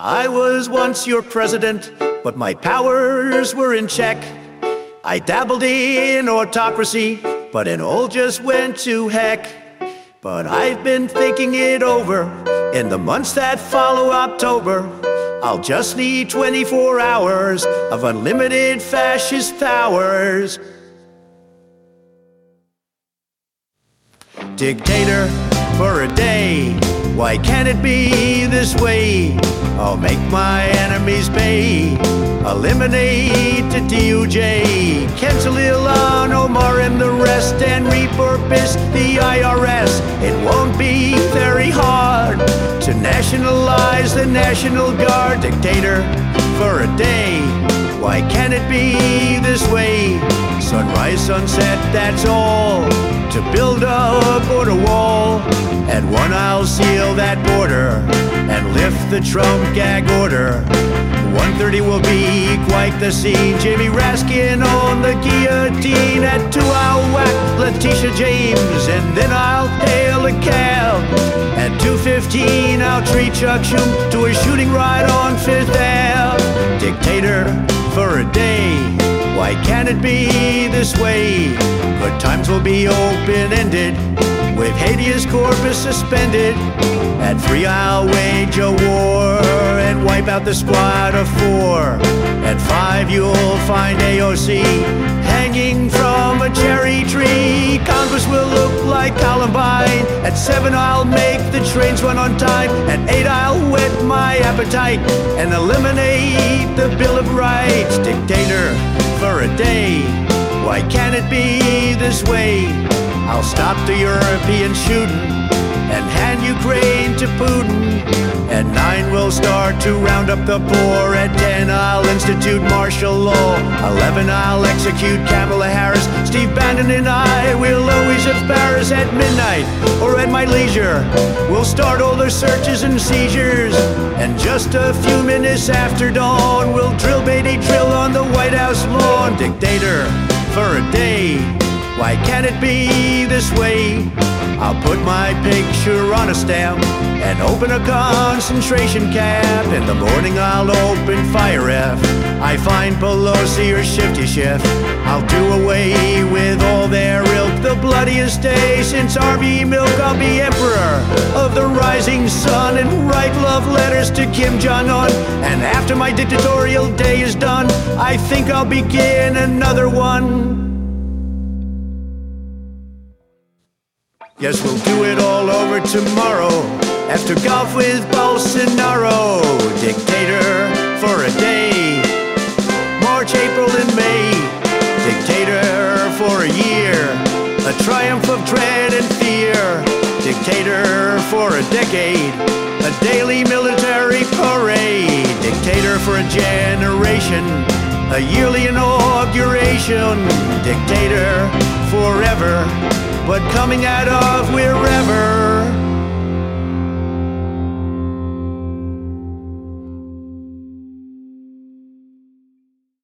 I was once your president, but my powers were in check. I dabbled in autocracy, but it all just went to heck. But I've been thinking it over in the months that follow October. I'll just need 24 hours of unlimited fascist powers. Dictator for a day. Why can't it be this way? I'll make my enemies pay. Eliminate the DOJ. Cancel Ilhan Omar and the rest and repurpose the IRS. It won't be very hard to nationalize the National Guard. Dictator for a day. Why can't it be this way? Sunrise, sunset, that's all. To build a border wall. At one, I'll seal that border and lift the Trump gag order. 130 will be quite the scene. Jamie Raskin on the guillotine. At two, I'll whack Letitia James, and then I'll hail a cab. At 2:15, I'll treat Chuck Schumer to a shooting ride on Fifth Ave. Dictator for a day. Why can't it be this way? But times will be open ended with habeas corpus suspended. At three, I'll wage a war and wipe out the squad of four. At five, you'll find AOC hanging from a cherry tree. Congress will look like Columbine. At seven, I'll make the trains run on time. At eight, I'll whet my appetite and eliminate the Bill of Rights. Dictator for a day. Why can't it be this way? I'll stop the European shooting and hand Ukraine to Putin. At nine, we'll start to round up the poor. At ten, I'll institute martial law. Eleven, I'll execute Kamala Harris. Steve Bannon and I will always Paris at midnight or at my leisure. We'll start all the searches and seizures. And just a few minutes after dawn, we'll drill baby drill on the White House lawn. Dictator for a day. Why can't it be this way? I'll put my picture on a stamp and open a concentration camp. In the morning, I'll open fire F. I find Pelosi or Shifty Schiff. I'll do away with all their ilk. The bloodiest day since Harvey Milk. I'll be emperor of the rising sun and write love letters to Kim Jong Un. And after my dictatorial day is done, I think I'll begin another one. Guess we'll do it all over tomorrow. After golf with Bolsonaro, dictator for a day. March, April, and May, dictator for a year. A triumph of dread and fear, dictator for a decade. A daily military parade, dictator for a generation. A yearly inauguration, dictator forever but coming out of wherever